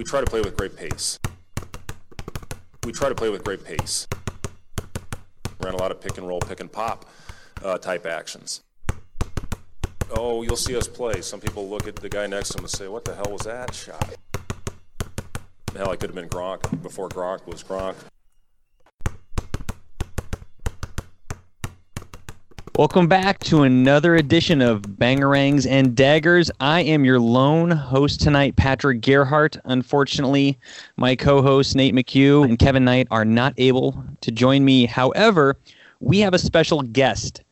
we try to play with great pace. We try to play with great pace. Ran a lot of pick and roll, pick and pop uh, type actions. Oh, you'll see us play. Some people look at the guy next to him and say, What the hell was that shot? Hell, I could have been Gronk before Gronk was Gronk. Welcome back to another edition of Bangerangs and Daggers. I am your lone host tonight, Patrick Gerhart. Unfortunately, my co hosts Nate McHugh and Kevin Knight are not able to join me. However, we have a special guest.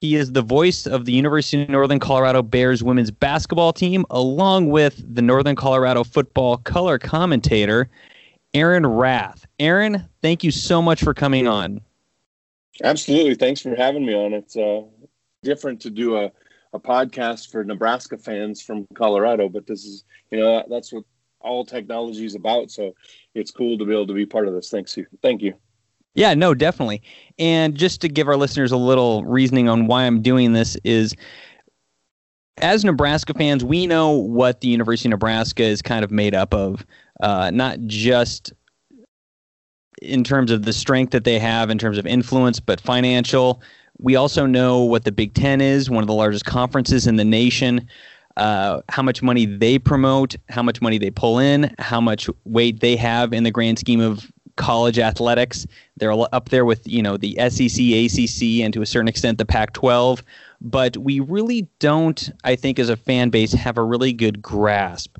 He is the voice of the University of Northern Colorado Bears women's basketball team, along with the Northern Colorado football color commentator, Aaron Rath. Aaron, thank you so much for coming on. Absolutely. Thanks for having me on. It's uh, different to do a, a podcast for Nebraska fans from Colorado, but this is, you know, that's what all technology is about. So it's cool to be able to be part of this. Thanks you. Thank you. Yeah, no, definitely. And just to give our listeners a little reasoning on why I'm doing this is as Nebraska fans, we know what the University of Nebraska is kind of made up of. Uh, not just in terms of the strength that they have in terms of influence, but financial. We also know what the Big Ten is, one of the largest conferences in the nation. Uh, how much money they promote, how much money they pull in, how much weight they have in the grand scheme of college athletics. They're up there with you know the SEC, ACC, and to a certain extent the Pac-12. But we really don't, I think, as a fan base, have a really good grasp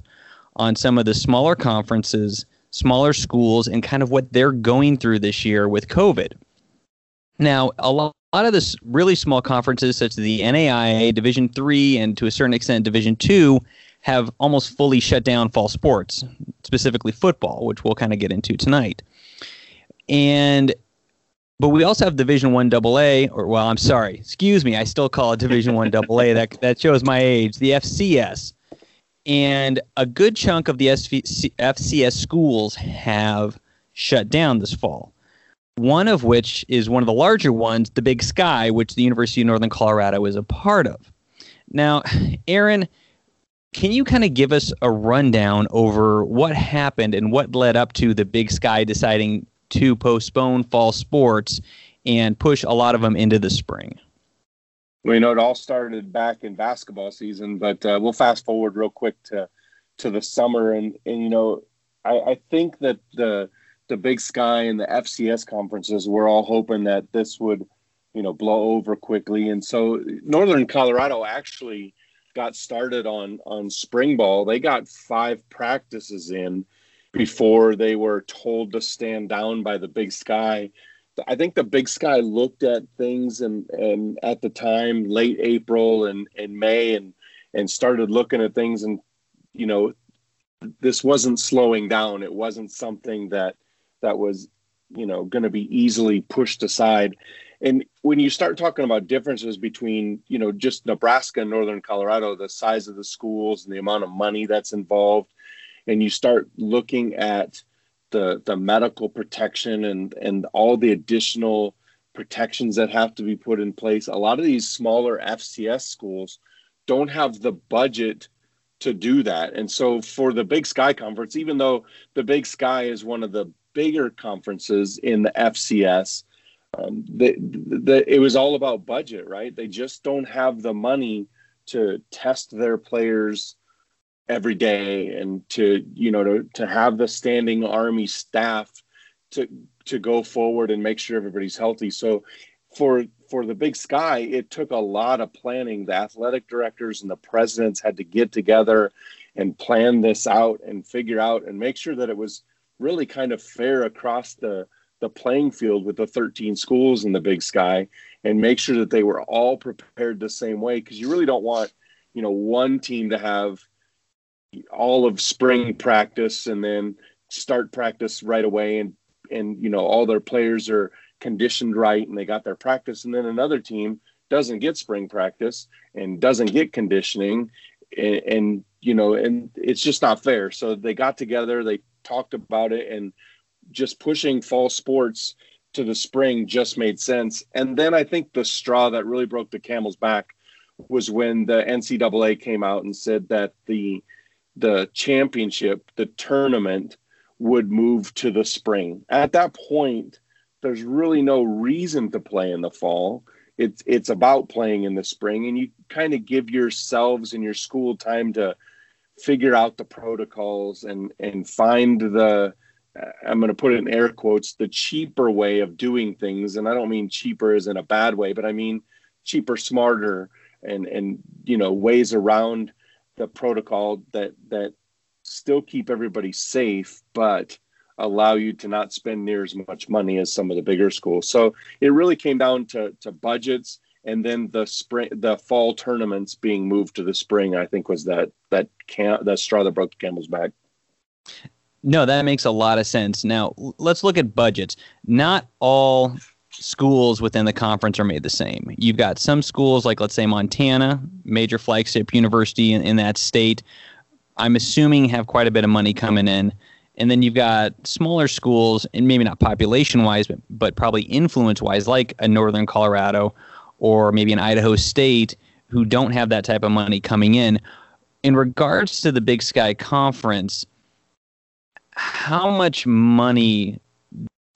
on some of the smaller conferences smaller schools and kind of what they're going through this year with COVID. Now, a lot, a lot of the really small conferences, such as the NAIA, Division Three, and to a certain extent Division Two, have almost fully shut down fall sports, specifically football, which we'll kind of get into tonight. And but we also have Division One AA, or well, I'm sorry, excuse me, I still call it Division One AA. That that shows my age. The FCS, and a good chunk of the FCS schools have shut down this fall. One of which is one of the larger ones, the Big Sky, which the University of Northern Colorado is a part of. Now, Aaron, can you kind of give us a rundown over what happened and what led up to the Big Sky deciding to postpone fall sports and push a lot of them into the spring? Well, you know, it all started back in basketball season, but uh, we'll fast forward real quick to to the summer, and and you know, I, I think that the the Big Sky and the FCS conferences we're all hoping that this would, you know, blow over quickly, and so Northern Colorado actually got started on on spring ball. They got five practices in before they were told to stand down by the Big Sky I think the Big Sky looked at things and and at the time, late April and and May, and and started looking at things, and you know, this wasn't slowing down. It wasn't something that that was you know going to be easily pushed aside. And when you start talking about differences between you know just Nebraska and Northern Colorado, the size of the schools and the amount of money that's involved, and you start looking at the the medical protection and and all the additional protections that have to be put in place. A lot of these smaller FCS schools don't have the budget to do that. And so for the Big Sky Conference, even though the Big Sky is one of the bigger conferences in the FCS, um, the, the, it was all about budget, right? They just don't have the money to test their players every day and to you know to, to have the standing army staff to to go forward and make sure everybody's healthy. So for for the big sky it took a lot of planning. The athletic directors and the presidents had to get together and plan this out and figure out and make sure that it was really kind of fair across the the playing field with the 13 schools in the big sky and make sure that they were all prepared the same way. Because you really don't want you know one team to have all of spring practice and then start practice right away and and you know all their players are conditioned right and they got their practice. And then another team doesn't get spring practice and doesn't get conditioning and, and you know and it's just not fair. So they got together they talked about it and just pushing fall sports to the spring just made sense. And then i think the straw that really broke the camel's back was when the ncaa came out and said that the the championship, the tournament would move to the spring. At that point, there's really no reason to play in the fall. It's it's about playing in the spring, and you kind of give yourselves and your school time to figure out the protocols and and find the I'm going to put it in air quotes the cheaper way of doing things, and I don't mean cheaper as in a bad way, but I mean cheaper, smarter, and and you know ways around the protocol that that still keep everybody safe, but allow you to not spend near as much money as some of the bigger schools. So it really came down to to budgets and then the spring the fall tournaments being moved to the spring I think was that that can that straw that broke the camel's back. No, that makes a lot of sense. Now, let's look at budgets. Not all schools within the conference are made the same. You've got some schools like let's say Montana, major flagship university in, in that state, I'm assuming have quite a bit of money coming in. And then you've got smaller schools, and maybe not population wise, but, but probably influence wise, like a Northern Colorado or maybe an Idaho State, who don't have that type of money coming in. In regards to the Big Sky Conference, how much money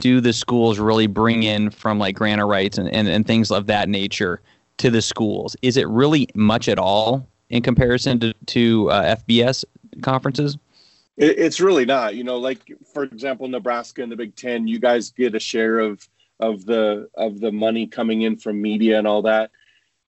do the schools really bring in from like grant rights and, and, and things of that nature to the schools? Is it really much at all in comparison to, to uh, FBS conferences? It, it's really not. You know, like for example, Nebraska and the Big Ten, you guys get a share of of the of the money coming in from media and all that.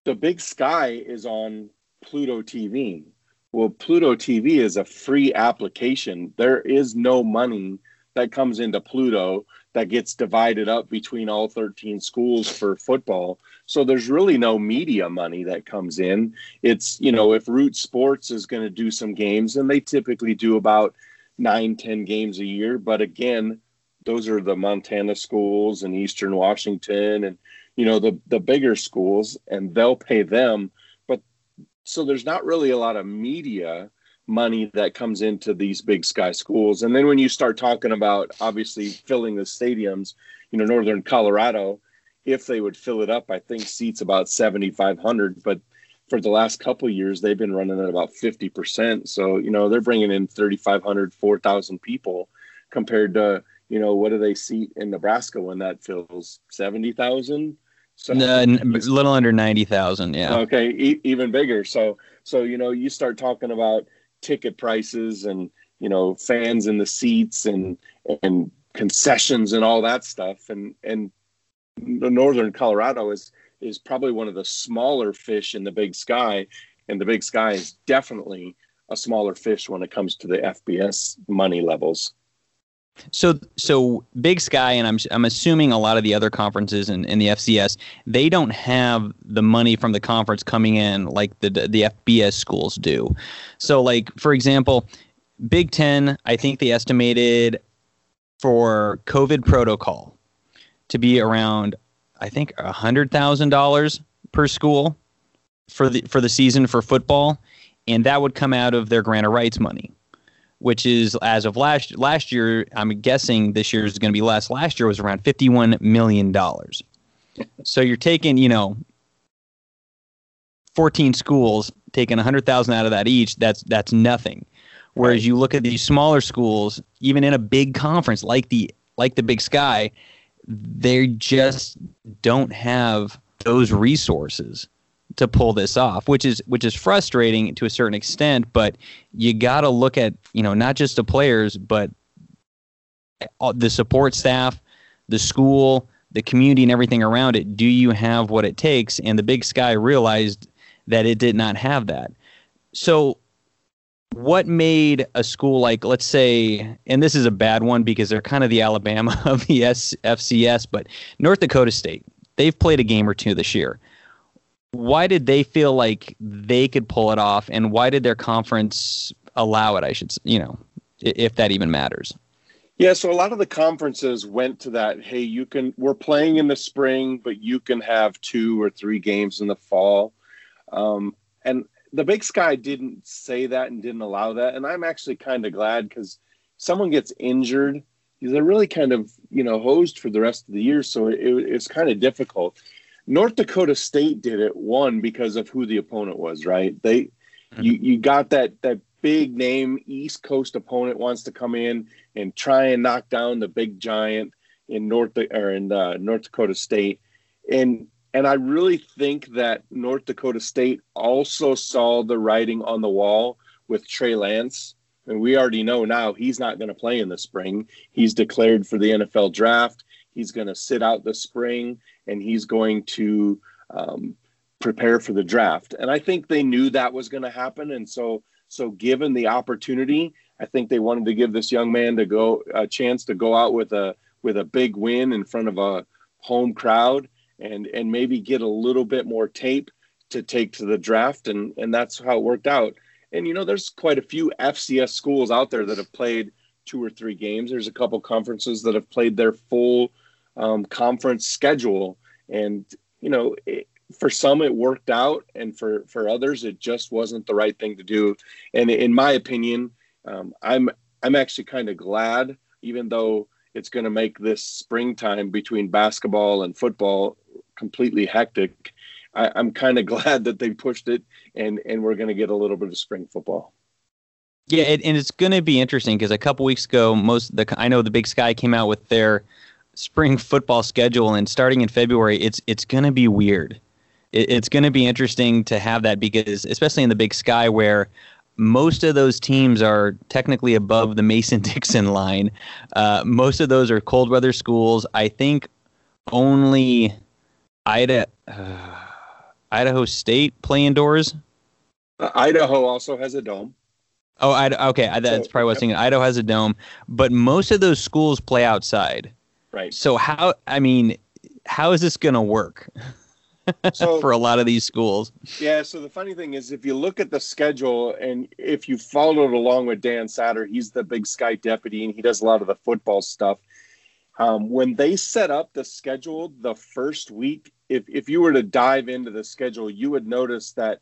The Big Sky is on Pluto TV. Well, Pluto TV is a free application. There is no money that comes into Pluto that gets divided up between all 13 schools for football. So there's really no media money that comes in. It's, you know, if Root Sports is going to do some games, and they typically do about nine, 10 games a year. But again, those are the Montana schools and Eastern Washington and, you know, the, the bigger schools, and they'll pay them. But so there's not really a lot of media money that comes into these big sky schools. And then when you start talking about obviously filling the stadiums, you know, Northern Colorado, if they would fill it up, I think seats about 7,500. But for the last couple years, they've been running at about 50%. So, you know, they're bringing in 3,500, 4,000 people compared to, you know, what do they seat in Nebraska when that fills 70,000? So uh, a little under 90,000. Yeah. Okay. E- even bigger. So, so, you know, you start talking about ticket prices and you know fans in the seats and and concessions and all that stuff. And and the northern colorado is is probably one of the smaller fish in the big sky. And the big sky is definitely a smaller fish when it comes to the fbs money levels so, so Big Sky, and I'm I'm assuming a lot of the other conferences in, in the FCS, they don't have the money from the conference coming in like the the FBS schools do. So, like for example, Big Ten, I think they estimated for COVID protocol to be around, I think, hundred thousand dollars per school for the for the season for football, and that would come out of their grant of rights money which is as of last last year. I'm guessing this year is going to be less. Last year was around 51 million dollars. so you're taking, you know, 14 schools taking 100,000 out of that each. That's that's nothing. Whereas you look at these smaller schools, even in a big conference like the like the Big Sky, they just don't have those resources to pull this off, which is which is frustrating to a certain extent. But you got to look at you know not just the players, but the support staff, the school, the community, and everything around it. Do you have what it takes? And the Big Sky realized that it did not have that. So what made a school like let's say and this is a bad one because they're kind of the alabama of the fcs but north dakota state they've played a game or two this year why did they feel like they could pull it off and why did their conference allow it i should you know if that even matters? Yeah so a lot of the conferences went to that hey you can we're playing in the spring but you can have two or three games in the fall. Um, and the big sky didn't say that and didn't allow that and i'm actually kind of glad because someone gets injured they're really kind of you know hosed for the rest of the year so it, it's kind of difficult North Dakota State did it one because of who the opponent was, right? They mm-hmm. you you got that that big name East Coast opponent wants to come in and try and knock down the big giant in North or in uh, North Dakota State, and and I really think that North Dakota State also saw the writing on the wall with Trey Lance. And we already know now he's not going to play in the spring. He's declared for the NFL draft. He's going to sit out the spring and he's going to um, prepare for the draft. And I think they knew that was going to happen. And so, so given the opportunity, I think they wanted to give this young man to go a chance to go out with a with a big win in front of a home crowd and and maybe get a little bit more tape to take to the draft and and that's how it worked out and you know there's quite a few fcs schools out there that have played two or three games there's a couple conferences that have played their full um, conference schedule and you know it, for some it worked out and for for others it just wasn't the right thing to do and in my opinion um, i'm i'm actually kind of glad even though it's going to make this springtime between basketball and football completely hectic. I, am kind of glad that they pushed it, and and we're going to get a little bit of spring football. Yeah, it, and it's going to be interesting because a couple weeks ago, most the I know the Big Sky came out with their spring football schedule, and starting in February, it's it's going to be weird. It, it's going to be interesting to have that because, especially in the Big Sky, where most of those teams are technically above the Mason Dixon line. Uh, most of those are cold weather schools. I think only Ida, uh, Idaho State play indoors. Uh, Idaho also has a dome. Oh, I, okay. I, that's so, probably what I was thinking. Idaho has a dome, but most of those schools play outside. Right. So how? I mean, how is this going to work? so, for a lot of these schools. Yeah. So the funny thing is, if you look at the schedule and if you followed along with Dan Satter, he's the Big Sky deputy and he does a lot of the football stuff. Um, when they set up the schedule the first week, if, if you were to dive into the schedule, you would notice that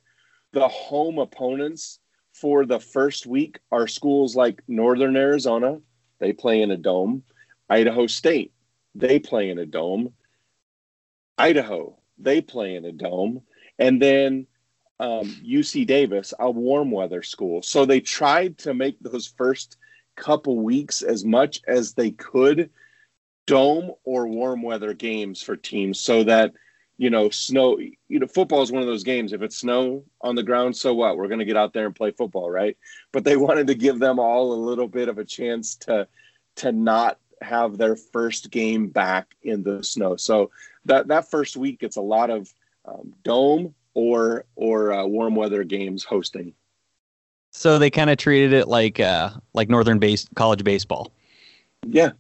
the home opponents for the first week are schools like Northern Arizona, they play in a dome, Idaho State, they play in a dome, Idaho, they play in a dome, and then um, UC Davis, a warm weather school. So they tried to make those first couple weeks as much as they could dome or warm weather games for teams so that you know snow you know football is one of those games. If it's snow on the ground so what? We're going to get out there and play football right? But they wanted to give them all a little bit of a chance to to not have their first game back in the snow so that that first week it's a lot of um, dome or or uh, warm weather games hosting so they kind of treated it like uh like northern base college baseball yeah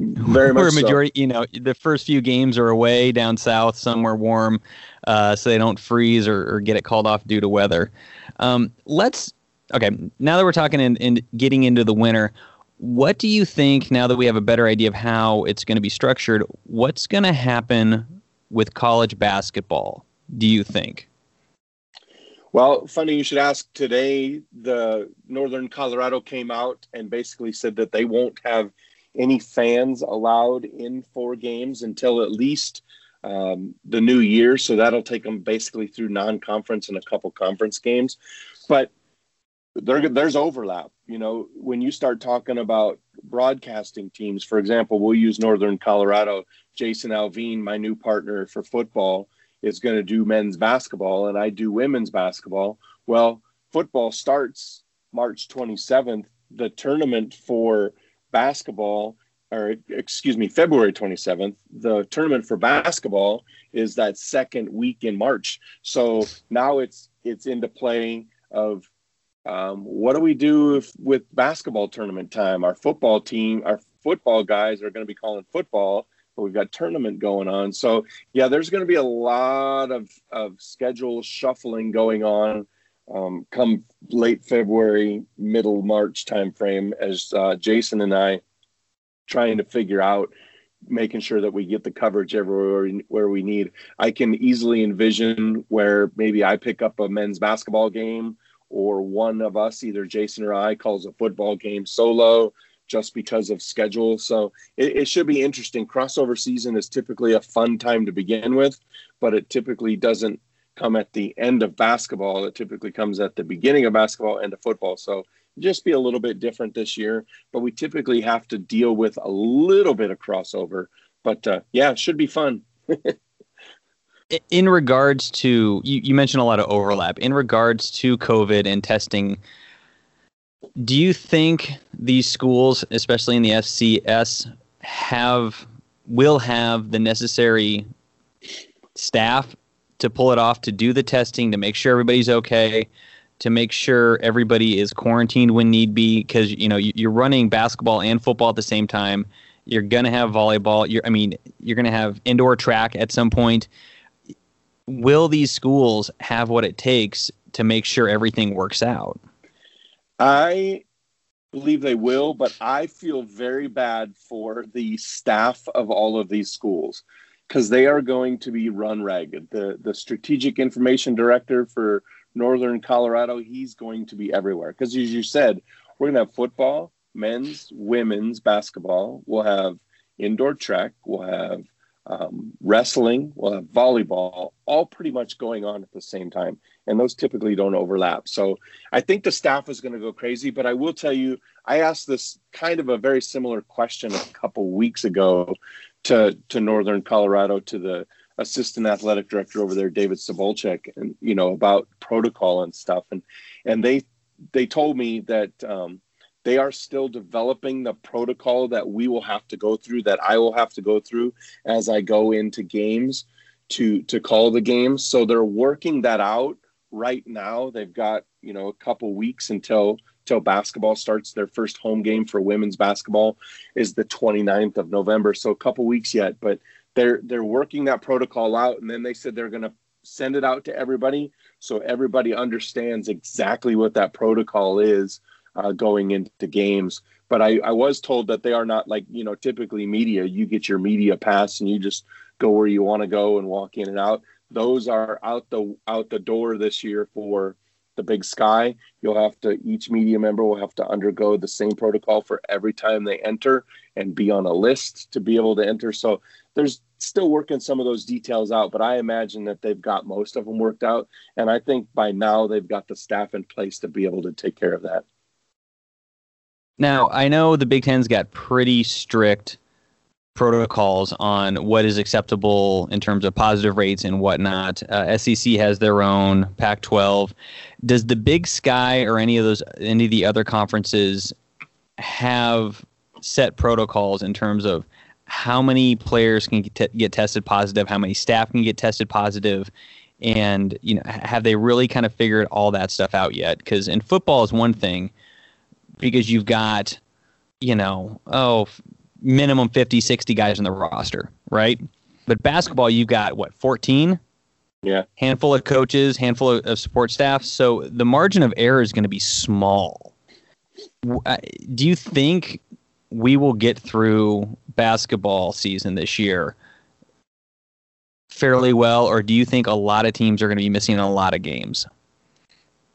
very much. Where majority, so. you know, the first few games are away down south, somewhere warm, uh, so they don't freeze or, or, get it called off due to weather. Um, let's okay. Now that we're talking and getting into the winter, what do you think? Now that we have a better idea of how it's going to be structured, what's going to happen with college basketball? Do you think? Well, funny you should ask. Today, the Northern Colorado came out and basically said that they won't have any fans allowed in for games until at least um, the new year. So that'll take them basically through non-conference and a couple conference games. But there, there's overlap. You know, when you start talking about broadcasting teams, for example, we'll use Northern Colorado. Jason Alvine, my new partner for football, is going to do men's basketball, and I do women's basketball. Well, football starts March 27th. The tournament for basketball or excuse me, February 27th. The tournament for basketball is that second week in March. So now it's it's into play of um, what do we do if, with basketball tournament time? Our football team, our football guys are going to be calling football, but we've got tournament going on. So yeah, there's going to be a lot of of schedule shuffling going on um, come late February, middle March timeframe as uh, Jason and I trying to figure out making sure that we get the coverage everywhere where we need. I can easily envision where maybe I pick up a men's basketball game or one of us, either Jason or I, calls a football game solo just because of schedule. So it, it should be interesting. Crossover season is typically a fun time to begin with, but it typically doesn't come at the end of basketball. It typically comes at the beginning of basketball, and of football. So just be a little bit different this year. But we typically have to deal with a little bit of crossover. But uh, yeah, it should be fun. in regards to you, you mentioned a lot of overlap. In regards to covid and testing do you think these schools especially in the fcs have will have the necessary staff to pull it off to do the testing to make sure everybody's okay to make sure everybody is quarantined when need be? Because you know you're running basketball and football at the same time. You're gonna have volleyball. You're i mean you're gonna have indoor track at some point will these schools have what it takes to make sure everything works out? I believe they will, but I feel very bad for the staff of all of these schools because they are going to be run ragged. The the strategic information director for Northern Colorado, he's going to be everywhere because as you said, we're going to have football, men's, women's basketball, we'll have indoor track, we'll have um, wrestling, we'll have volleyball, all pretty much going on at the same time. And those typically don't overlap. So I think the staff is going to go crazy. But I will tell you, I asked this kind of a very similar question a couple weeks ago to, to Northern Colorado, to the assistant athletic director over there, David Sabolchek, and, you know, about protocol and stuff. And, and they, they told me that, um, they are still developing the protocol that we will have to go through, that I will have to go through as I go into games to to call the games. So they're working that out right now. They've got you know a couple weeks until until basketball starts. Their first home game for women's basketball is the 29th of November. So a couple weeks yet, but they're they're working that protocol out, and then they said they're going to send it out to everybody so everybody understands exactly what that protocol is uh, going into games. But I, I was told that they are not like, you know, typically media. You get your media pass and you just go where you want to go and walk in and out. Those are out the out the door this year for the big sky. You'll have to each media member will have to undergo the same protocol for every time they enter and be on a list to be able to enter. So there's still working some of those details out, but I imagine that they've got most of them worked out. And I think by now they've got the staff in place to be able to take care of that. Now, I know the Big Ten's got pretty strict protocols on what is acceptable in terms of positive rates and whatnot. Uh, SEC has their own. Pac-12. Does the Big Sky or any of those, any of the other conferences, have set protocols in terms of how many players can get, get tested positive, how many staff can get tested positive, and you know, have they really kind of figured all that stuff out yet? Because in football is one thing because you've got, you know, oh, minimum 50, 60 guys in the roster, right? But basketball, you've got what, 14? Yeah. Handful of coaches, handful of, of support staff. So the margin of error is going to be small. Do you think we will get through basketball season this year fairly well, or do you think a lot of teams are going to be missing a lot of games?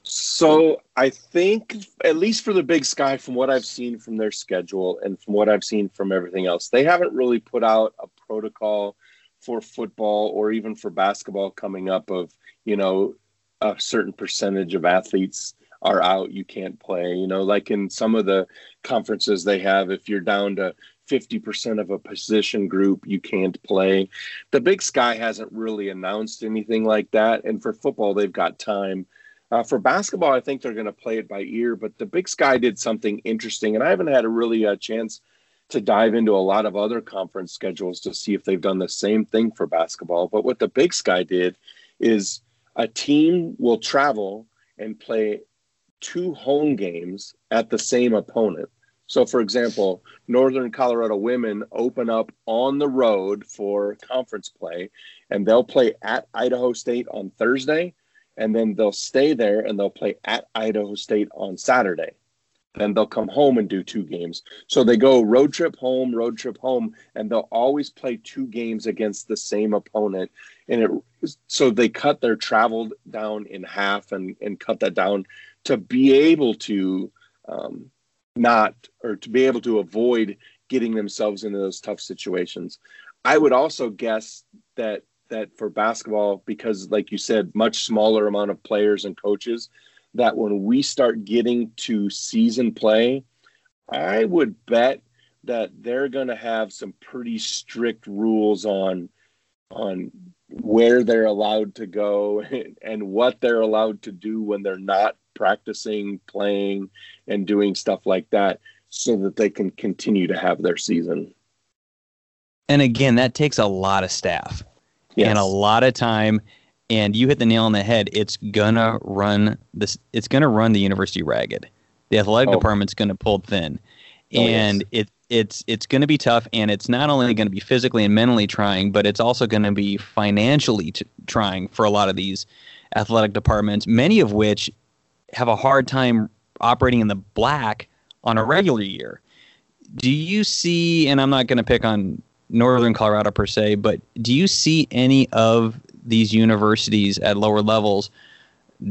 So I think, at least for the Big Sky, from what I've seen from their schedule and from what I've seen from everything else, they haven't really put out a protocol for football or even for basketball coming up of you know a certain percentage of athletes are out you can't play you know like in some of the conferences they have if you're down to 50% of a position group you can't play. The big sky hasn't really announced anything like that and for football they've got time uh, for basketball, I think they're going to play it by ear, but the Big Sky did something interesting, and I haven't had a really a uh, chance to dive into a lot of other conference schedules to see if they've done the same thing for basketball. But what the Big Sky did is a team will travel and play two home games at the same opponent. So, for example, Northern Colorado women open up on the road for conference play, and they'll play at Idaho State on Thursday and then they'll stay there and they'll play at Idaho State on Saturday. Then they'll come home and do two games. So they go road trip home, road trip home, and they'll always play two games against the same opponent. And it so they cut their travel down in half and and cut that down to be able to um, not or to be able to avoid getting themselves into those tough situations. I would also guess that that for basketball, because like you said, much smaller amount of players and coaches, that when we start getting to season play, I would bet that they're going to have some pretty strict rules on on where they're allowed to go and what they're allowed to do when they're not practicing, playing, and doing stuff like that so that they can continue to have their season. And again, that takes a lot of staff yes. and a lot of time. And you hit the nail on the head. It's gonna run this. It's gonna run the university ragged. The athletic oh. department's gonna pull thin, oh, and yes. it it's it's going to be tough and it's not only going to be physically and mentally trying but it's also going to be financially t- trying for a lot of these athletic departments many of which have a hard time operating in the black on a regular year do you see and i'm not going to pick on northern colorado per se but do you see any of these universities at lower levels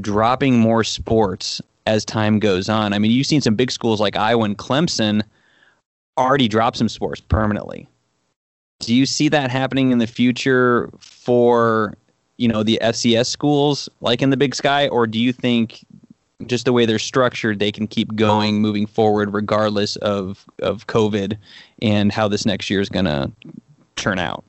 dropping more sports as time goes on i mean you've seen some big schools like iowa and clemson already dropped some sports permanently. Do you see that happening in the future for you know the FCS schools like in the Big Sky, or do you think just the way they're structured, they can keep going moving forward regardless of of COVID and how this next year is going to turn out?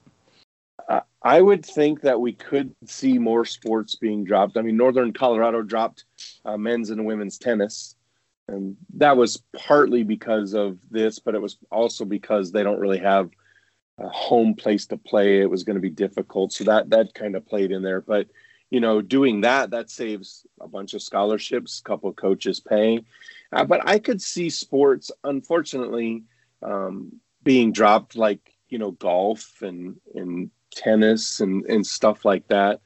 I would think that we could see more sports being dropped. I mean, Northern Colorado dropped uh, men's and women's tennis and that was partly because of this, but it was also because they don't really have a home place to play. It was going to be difficult, so that that kind of played in there. But you know, doing that that saves a bunch of scholarships, a couple coaches paying. Uh, but I could see sports, unfortunately, um, being dropped, like you know, golf and and tennis and and stuff like that.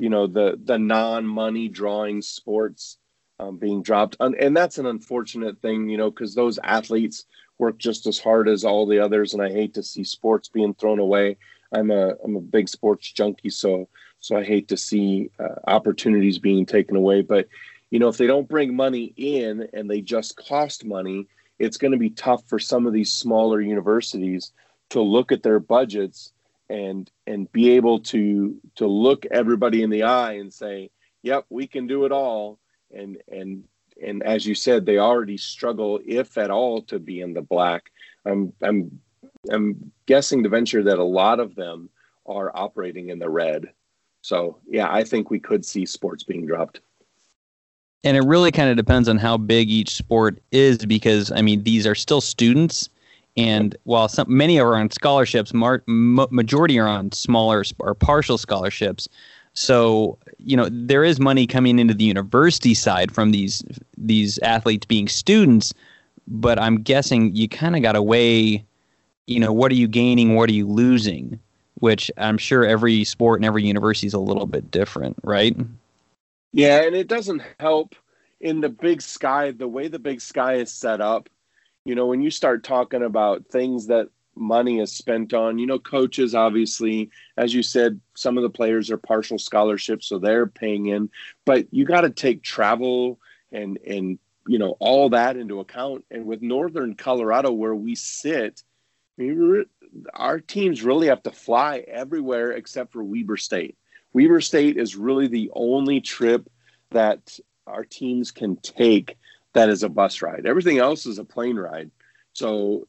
You know, the the non money drawing sports um, being dropped. And, and that's an unfortunate thing, you know, because those athletes work just as hard as all the others. And I hate to see sports being thrown away. I'm a I'm a big sports junkie, so so I hate to see uh, opportunities being taken away. But you know, if they don't bring money in and they just cost money, it's going to be tough for some of these smaller universities to look at their budgets and and be able to to look everybody in the eye and say, "Yep, we can do it all." and and and as you said, they already struggle, if at all, to be in the black. I'm I'm I'm guessing to venture that a lot of them are operating in the red. So yeah, I think we could see sports being dropped. And it really kind of depends on how big each sport is, because I mean these are still students, and while some many are on scholarships, mar- majority are on smaller or partial scholarships. So you know there is money coming into the university side from these these athletes being students, but I'm guessing you kind of got to weigh, you know, what are you gaining, what are you losing, which I'm sure every sport and every university is a little bit different, right? Yeah, and it doesn't help in the big sky the way the big sky is set up. You know, when you start talking about things that money is spent on. You know, coaches, obviously, as you said, some of the players are partial scholarships, so they're paying in, but you got to take travel and, and, you know, all that into account. And with Northern Colorado, where we sit, our teams really have to fly everywhere except for Weber State. Weber State is really the only trip that our teams can take that is a bus ride. Everything else is a plane ride. So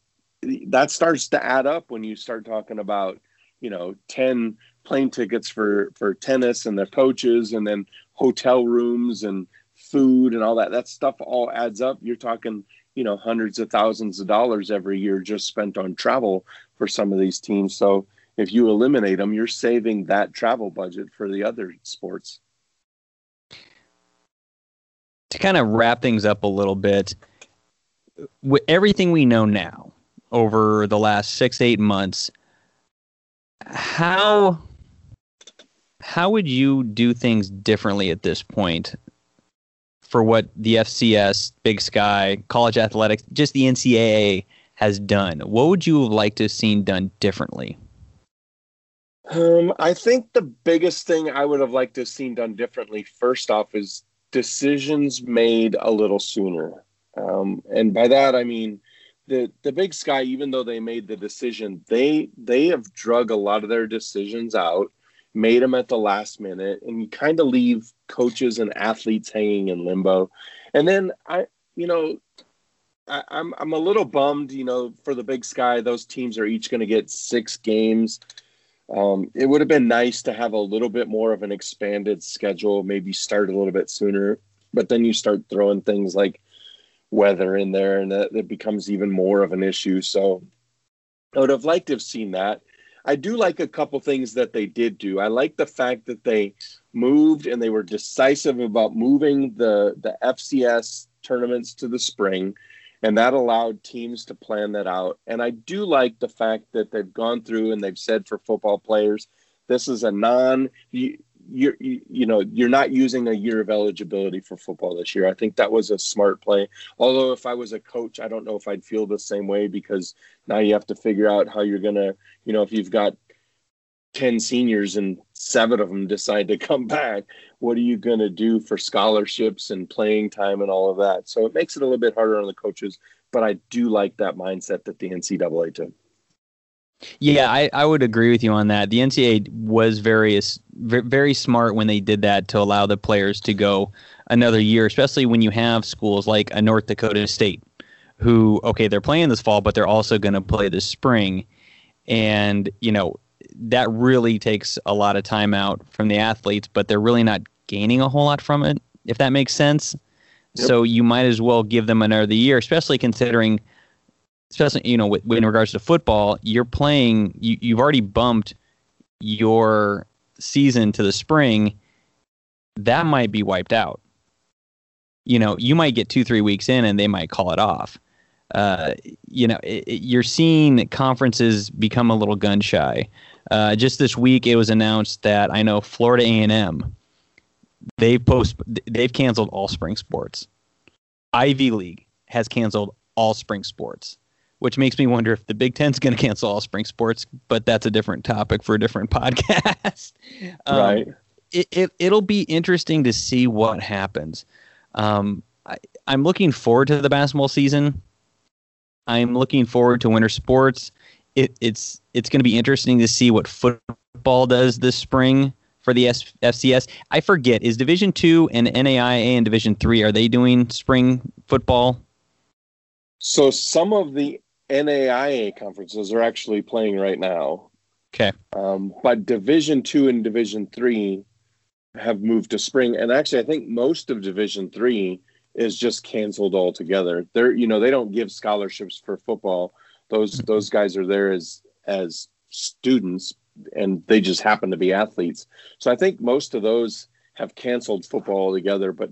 that starts to add up when you start talking about you know 10 plane tickets for for tennis and their coaches and then hotel rooms and food and all that that stuff all adds up you're talking you know hundreds of thousands of dollars every year just spent on travel for some of these teams. So if you eliminate them you're saving that travel budget for the other sports. To kind of wrap things up a little bit with everything we know now over the last six eight months how how would you do things differently at this point for what the FCS, Big Sky, college athletics, just the NCAA has done? What would you have liked to have seen done differently? Um, I think the biggest thing I would have liked to have seen done differently, first off, is decisions made a little sooner. Um, and by that, I mean, the the big sky even though they made the decision they they have drug a lot of their decisions out made them at the last minute, and you kind of leave coaches and athletes hanging in limbo. And then I, you know, I, I'm I'm a little bummed. You know, for the Big Sky, those teams are each going to get six games. Um, it would have been nice to have a little bit more of an expanded schedule, maybe start a little bit sooner. But then you start throwing things like weather in there, and that, that becomes even more of an issue. So I would have liked to have seen that. I do like a couple things that they did do. I like the fact that they moved and they were decisive about moving the the FCS tournaments to the spring and that allowed teams to plan that out. And I do like the fact that they've gone through and they've said for football players, this is a non you you know you're not using a year of eligibility for football this year. I think that was a smart play. Although if I was a coach, I don't know if I'd feel the same way because now you have to figure out how you're gonna you know if you've got 10 seniors and seven of them decide to come back what are you going to do for scholarships and playing time and all of that so it makes it a little bit harder on the coaches but i do like that mindset that the ncaa took yeah i, I would agree with you on that the ncaa was very very smart when they did that to allow the players to go another year especially when you have schools like a north dakota state who okay they're playing this fall but they're also going to play this spring and you know that really takes a lot of time out from the athletes, but they're really not gaining a whole lot from it, if that makes sense. Yep. So you might as well give them another year, especially considering, especially you know, with, in regards to football, you're playing. You, you've already bumped your season to the spring. That might be wiped out. You know, you might get two, three weeks in, and they might call it off. Uh, you know, it, it, you're seeing conferences become a little gun shy. Uh, just this week, it was announced that I know Florida A&M they've post they've canceled all spring sports. Ivy League has canceled all spring sports, which makes me wonder if the Big Ten's going to cancel all spring sports. But that's a different topic for a different podcast. Um, right. It, it it'll be interesting to see what happens. Um, I, I'm looking forward to the basketball season. I'm looking forward to winter sports it, it's it's going to be interesting to see what football does this spring for the S- FCS. I forget is Division two and NAIA and Division three are they doing spring football? So some of the NAIA conferences are actually playing right now. Okay, um, but Division two and Division three have moved to spring, and actually I think most of Division three is just canceled altogether. They're you know they don't give scholarships for football those mm-hmm. those guys are there as as students, and they just happen to be athletes. So I think most of those have canceled football altogether. But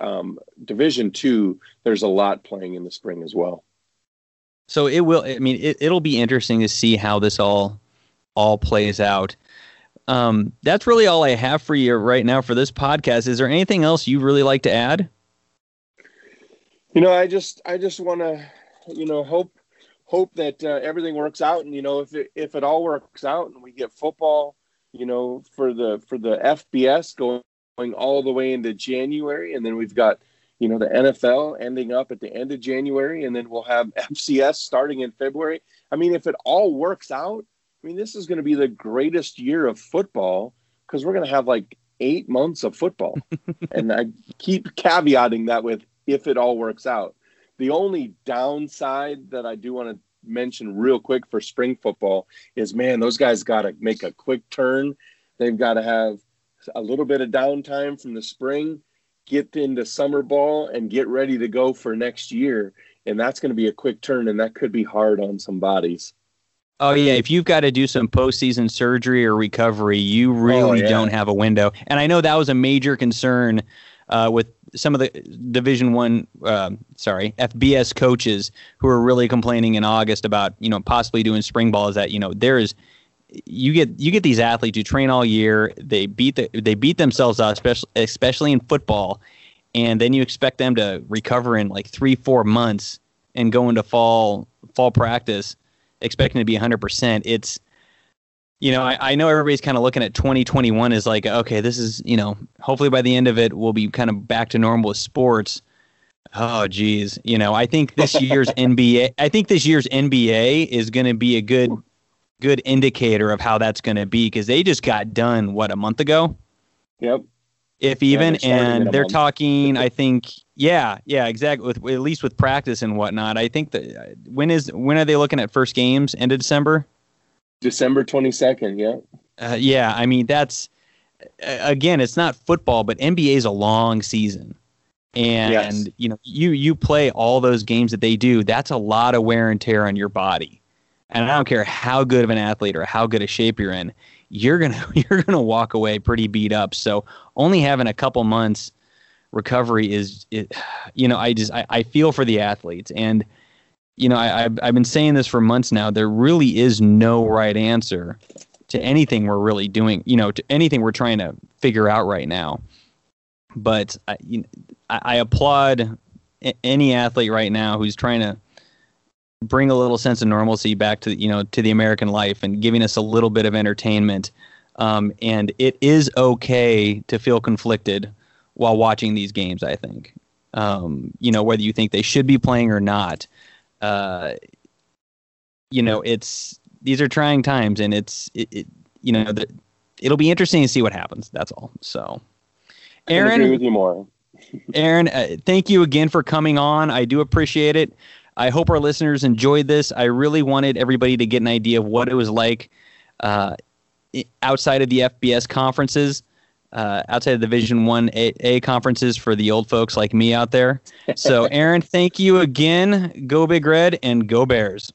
um, Division two, there's a lot playing in the spring as well. So it will. I mean, it, it'll be interesting to see how this all all plays out. Um, that's really all I have for you right now for this podcast. Is there anything else you really like to add? You know, I just I just want to you know hope hope that uh, everything works out. And you know, if it, if it all works out and we get football, you know, for the for the FBS going, going all the way into January, and then we've got you know the NFL ending up at the end of January, and then we'll have FCS starting in February. I mean, if it all works out, I mean, this is going to be the greatest year of football because we're going to have like eight months of football. and I keep caveating that with if it all works out. The only downside that I do want to mention real quick for spring football is man, those guys got to make a quick turn. They've got to have a little bit of downtime from the spring, get into summer ball, and get ready to go for next year. And that's going to be a quick turn, and that could be hard on some bodies. Oh yeah, if you've got to do some postseason surgery or recovery, you really oh, yeah. don't have a window. And I know that was a major concern uh, with some of the Division One, uh, sorry, FBS coaches who were really complaining in August about you know possibly doing spring ball. Is that you know there is you get you get these athletes who train all year. They beat the, they beat themselves up, especially especially in football, and then you expect them to recover in like three four months and go into fall fall practice expecting to be 100%. It's you know, I, I know everybody's kind of looking at 2021 as like, okay, this is, you know, hopefully by the end of it, we'll be kind of back to normal with sports. Oh, geez. You know, I think this year's NBA, I think this year's NBA is going to be a good good indicator of how that's going to be because they just got done what a month ago. Yep. If even, in and they're month. talking. I think, yeah, yeah, exactly. With at least with practice and whatnot. I think that uh, when is when are they looking at first games? End of December. December 22nd. Yeah. Uh, yeah, I mean that's again, it's not football, but NBA is a long season, and Yes. you know you you play all those games that they do. That's a lot of wear and tear on your body, and I don't care how good of an athlete or how good a shape you're in, you're gonna you're gonna walk away pretty beat up. So only having a couple months recovery is, it, you know, I just I, I feel for the athletes and. You know, I, I've, I've been saying this for months now. There really is no right answer to anything we're really doing, you know, to anything we're trying to figure out right now. But I, you I, I applaud any athlete right now who's trying to bring a little sense of normalcy back to you know to the American life and giving us a little bit of entertainment. Um, and it is okay to feel conflicted while watching these games. I think, um, you know, whether you think they should be playing or not. Uh, you know, it's these are trying times, and it's it, it you know the, it'll be interesting to see what happens. That's all. So, Couldn't agree Aaron, with you more. Aaron, uh, thank you again for coming on. I do appreciate it. I hope our listeners enjoyed this. I really wanted everybody to get an idea of what it was like uh, outside of the FBS conferences, uh, outside of the Division One A, A conferences for the old folks like me out there. So, Aaron, thank you again. Go Big Red and go Bears.